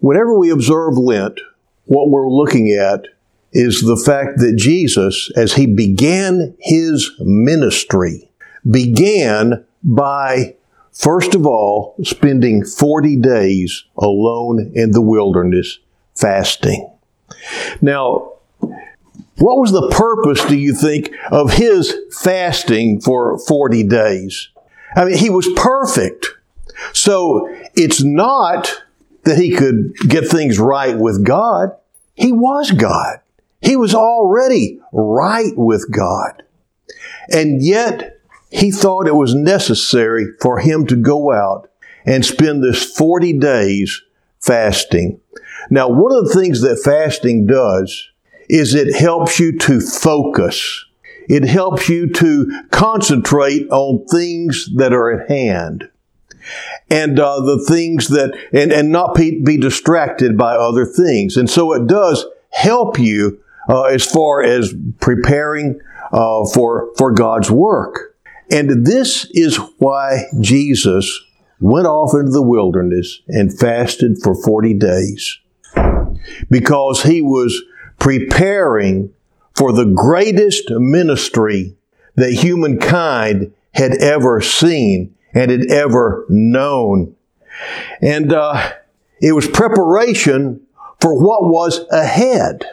Whenever we observe Lent, what we're looking at is the fact that Jesus, as he began his ministry, began by, first of all, spending 40 days alone in the wilderness fasting. Now, what was the purpose, do you think, of his fasting for 40 days? I mean, he was perfect. So it's not that he could get things right with God. He was God. He was already right with God. And yet, he thought it was necessary for him to go out and spend this 40 days fasting. Now, one of the things that fasting does is it helps you to focus. It helps you to concentrate on things that are at hand and uh, the things that, and, and not be, be distracted by other things. And so it does help you uh, as far as preparing uh, for, for God's work. And this is why Jesus went off into the wilderness and fasted for 40 days. Because he was preparing for the greatest ministry that humankind had ever seen and had ever known. And uh, it was preparation for what was ahead.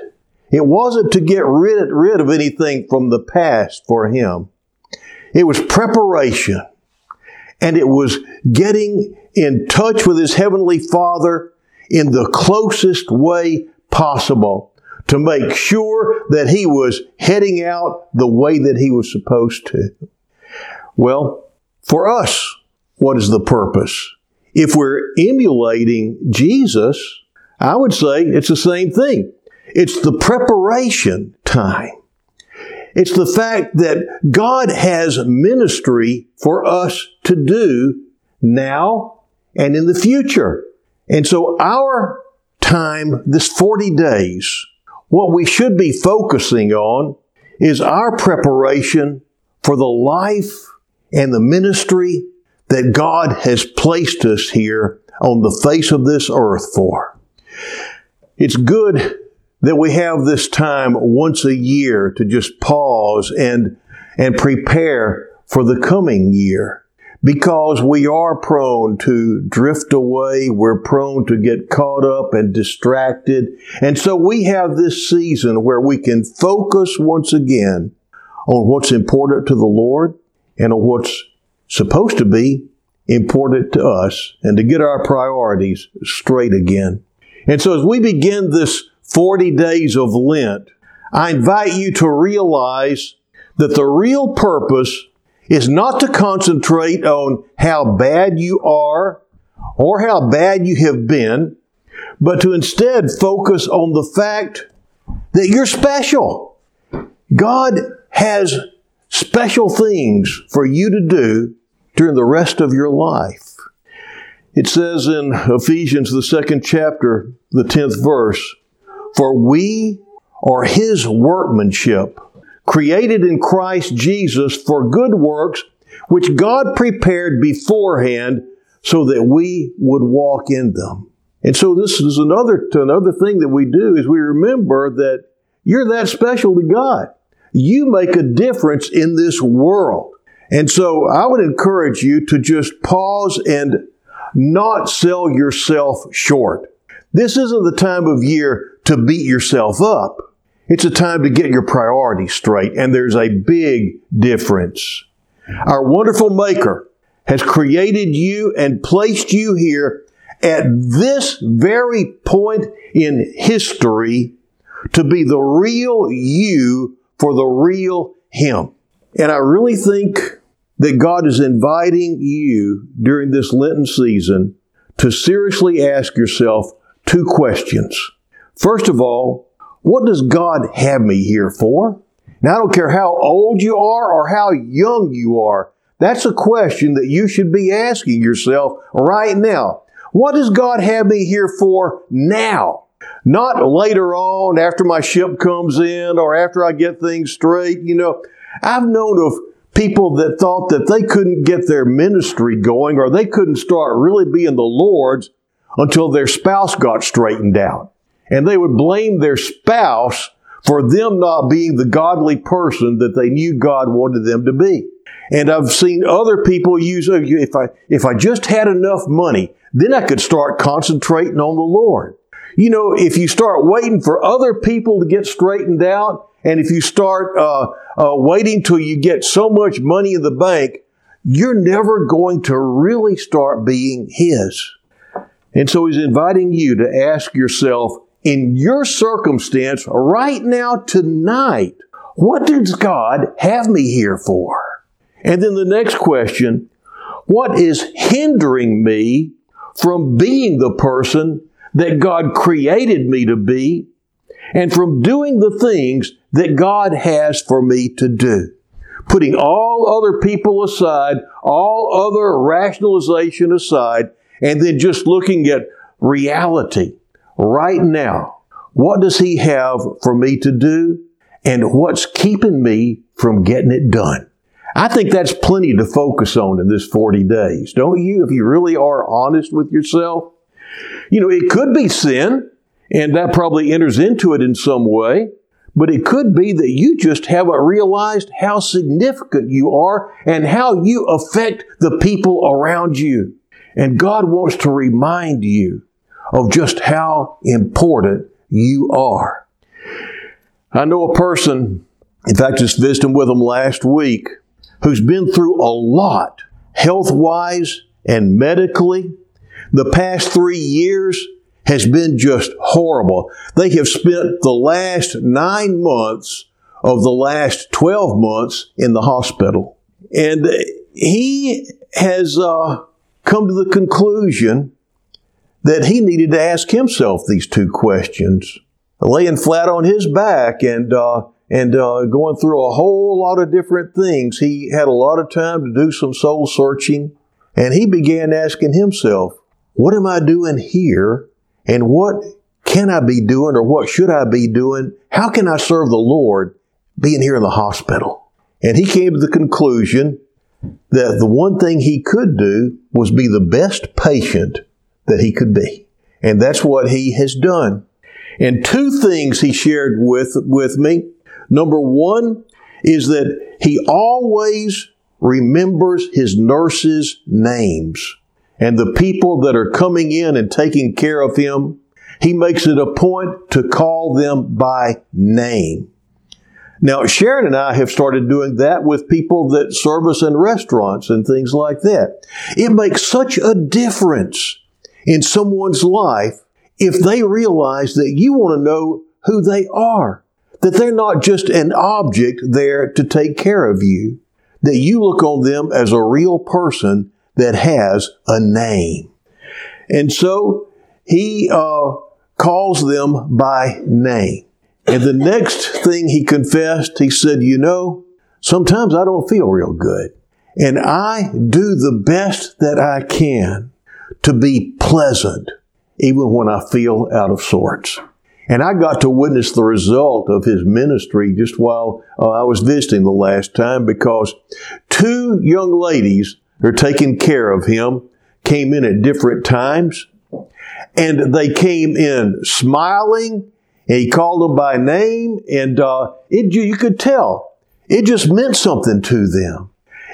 It wasn't to get rid, rid of anything from the past for him. It was preparation. And it was getting in touch with his heavenly Father in the closest way possible to make sure that he was heading out the way that he was supposed to. Well, for us, what is the purpose? If we're emulating Jesus, I would say it's the same thing. It's the preparation time. It's the fact that God has ministry for us to do now and in the future. And so our time, this 40 days, what we should be focusing on is our preparation for the life and the ministry that God has placed us here on the face of this earth for. It's good that we have this time once a year to just pause and, and prepare for the coming year because we are prone to drift away. We're prone to get caught up and distracted. And so we have this season where we can focus once again on what's important to the Lord and what's supposed to be important to us and to get our priorities straight again. And so as we begin this 40 days of Lent, I invite you to realize that the real purpose is not to concentrate on how bad you are or how bad you have been, but to instead focus on the fact that you're special. God has special things for you to do during the rest of your life. It says in Ephesians, the second chapter, the 10th verse, For we are His workmanship, created in Christ Jesus for good works, which God prepared beforehand so that we would walk in them. And so this is another, another thing that we do is we remember that you're that special to God. You make a difference in this world. And so I would encourage you to just pause and not sell yourself short. This isn't the time of year to beat yourself up. It's a time to get your priorities straight, and there's a big difference. Our wonderful Maker has created you and placed you here at this very point in history to be the real you for the real Him. And I really think that God is inviting you during this Lenten season to seriously ask yourself two questions. First of all, what does God have me here for? Now, I don't care how old you are or how young you are. That's a question that you should be asking yourself right now. What does God have me here for now? Not later on after my ship comes in or after I get things straight. You know, I've known of people that thought that they couldn't get their ministry going or they couldn't start really being the Lord's until their spouse got straightened out. And they would blame their spouse for them not being the godly person that they knew God wanted them to be. And I've seen other people use, oh, if I, if I just had enough money, then I could start concentrating on the Lord. You know, if you start waiting for other people to get straightened out, and if you start uh, uh, waiting till you get so much money in the bank, you're never going to really start being His. And so He's inviting you to ask yourself, in your circumstance right now, tonight, what does God have me here for? And then the next question, what is hindering me from being the person that God created me to be and from doing the things that God has for me to do. Putting all other people aside, all other rationalization aside, and then just looking at reality right now. What does He have for me to do? And what's keeping me from getting it done? I think that's plenty to focus on in this 40 days, don't you? If you really are honest with yourself. You know, it could be sin, and that probably enters into it in some way, but it could be that you just haven't realized how significant you are and how you affect the people around you. And God wants to remind you of just how important you are. I know a person, in fact, just visiting with him last week, who's been through a lot health wise and medically the past three years has been just horrible. They have spent the last nine months of the last 12 months in the hospital. And he has uh, come to the conclusion that he needed to ask himself these two questions. Laying flat on his back and uh, and uh, going through a whole lot of different things, he had a lot of time to do some soul searching, and he began asking himself, what am I doing here? And what can I be doing or what should I be doing? How can I serve the Lord being here in the hospital? And he came to the conclusion that the one thing he could do was be the best patient that he could be. And that's what he has done. And two things he shared with, with me. Number one is that he always remembers his nurses' names and the people that are coming in and taking care of him, he makes it a point to call them by name. Now, Sharon and I have started doing that with people that serve us in restaurants and things like that. It makes such a difference in someone's life if they realize that you want to know who they are, that they're not just an object there to take care of you, that you look on them as a real person that has a name. And so he uh, calls them by name. And the next thing he confessed, he said, You know, sometimes I don't feel real good. And I do the best that I can to be pleasant, even when I feel out of sorts. And I got to witness the result of his ministry just while uh, I was visiting the last time because two young ladies they're taking care of him, came in at different times, and they came in smiling. And he called them by name, and uh, it, you could tell it just meant something to them.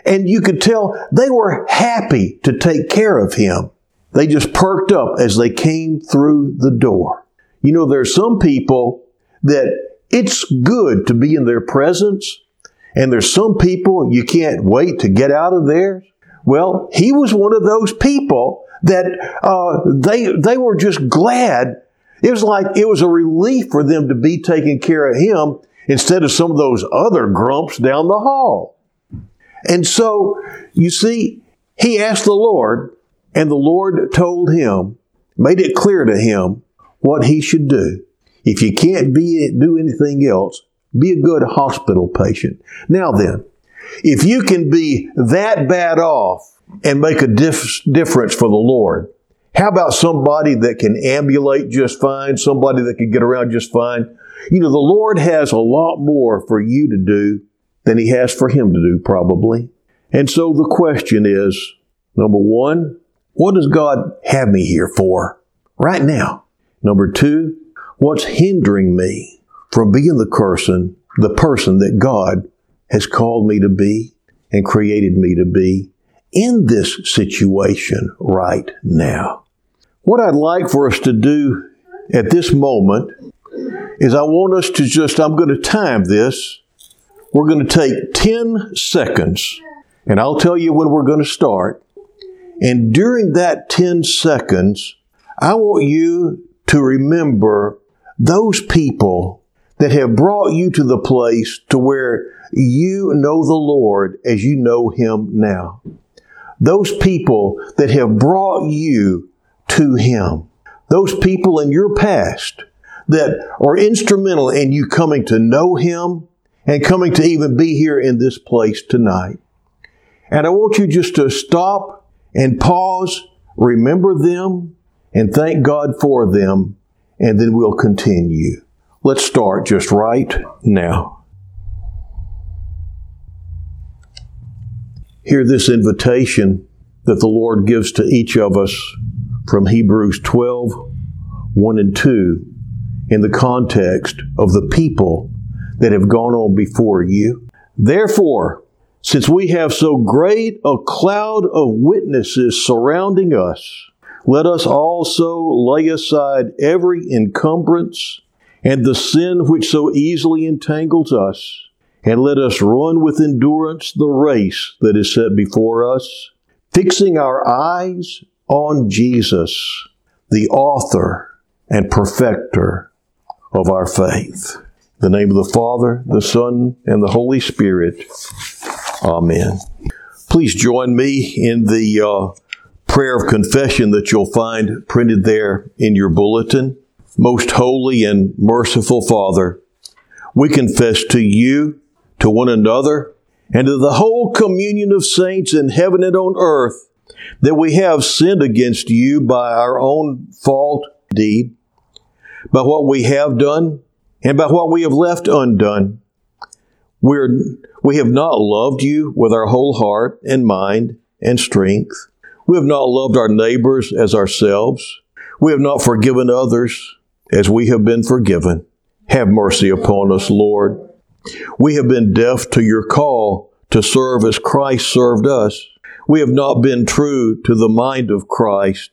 And you could tell they were happy to take care of him. They just perked up as they came through the door. You know, there's some people that it's good to be in their presence, and there's some people you can't wait to get out of there. Well, he was one of those people that uh, they they were just glad. It was like it was a relief for them to be taking care of him instead of some of those other grumps down the hall. And so, you see, he asked the Lord, and the Lord told him, made it clear to him what he should do. If you can't be do anything else, be a good hospital patient. Now then, if you can be that bad off and make a dif- difference for the Lord, how about somebody that can ambulate just fine, somebody that can get around just fine? You know, the Lord has a lot more for you to do than He has for Him to do, probably. And so the question is number one, what does God have me here for? right now. Number two, what's hindering me from being the person, the person that God has called me to be and created me to be in this situation right now. What I'd like for us to do at this moment is I want us to just, I'm going to time this. We're going to take 10 seconds, and I'll tell you when we're going to start. And during that 10 seconds, I want you to remember those people that have brought you to the place to where you know the Lord as you know Him now. Those people that have brought you to Him. Those people in your past that are instrumental in you coming to know Him and coming to even be here in this place tonight. And I want you just to stop and pause, remember them, and thank God for them, and then we'll continue. Let's start just right now. Hear this invitation that the Lord gives to each of us from Hebrews 12, 1 and 2, in the context of the people that have gone on before you. Therefore, since we have so great a cloud of witnesses surrounding us, let us also lay aside every encumbrance and the sin which so easily entangles us, and let us run with endurance the race that is set before us, fixing our eyes on Jesus, the author and perfecter of our faith. In the name of the Father, the Son, and the Holy Spirit. Amen. Please join me in the uh, prayer of confession that you'll find printed there in your bulletin. Most holy and merciful Father, we confess to you, to one another, and to the whole communion of saints in heaven and on earth that we have sinned against you by our own fault deed, by what we have done, and by what we have left undone. We're, we have not loved you with our whole heart and mind and strength. We have not loved our neighbors as ourselves. We have not forgiven others as we have been forgiven. Have mercy upon us, Lord. We have been deaf to your call to serve as Christ served us. We have not been true to the mind of Christ.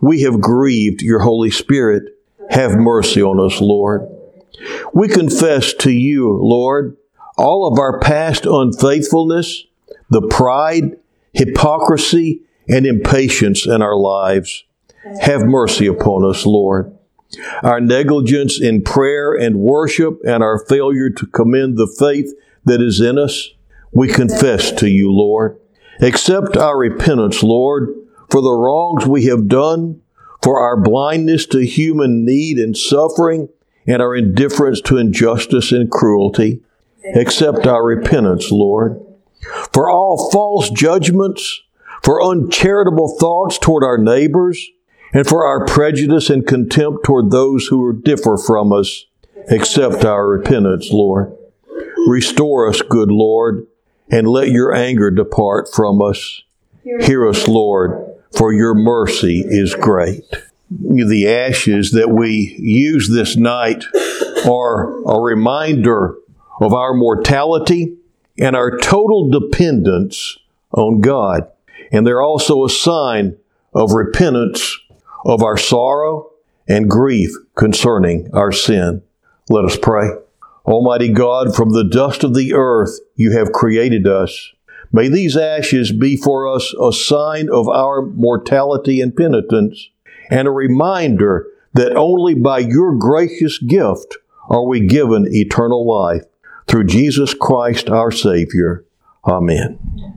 We have grieved your Holy Spirit. Have mercy on us, Lord. We confess to you, Lord, all of our past unfaithfulness, the pride, hypocrisy, and impatience in our lives. Have mercy upon us, Lord. Our negligence in prayer and worship and our failure to commend the faith that is in us, we confess to you, Lord. Accept our repentance, Lord, for the wrongs we have done, for our blindness to human need and suffering, and our indifference to injustice and cruelty. Accept our repentance, Lord. For all false judgments, for uncharitable thoughts toward our neighbors, and for our prejudice and contempt toward those who differ from us. Accept our repentance, Lord. Restore us, good Lord, and let your anger depart from us. Hear us, Lord, for your mercy is great. The ashes that we use this night are a reminder of our mortality and our total dependence on God. And they're also a sign of repentance of our sorrow and grief concerning our sin. Let us pray. Almighty God, from the dust of the earth you have created us. May these ashes be for us a sign of our mortality and penitence, and a reminder that only by your gracious gift are we given eternal life. Through Jesus Christ our Savior. Amen.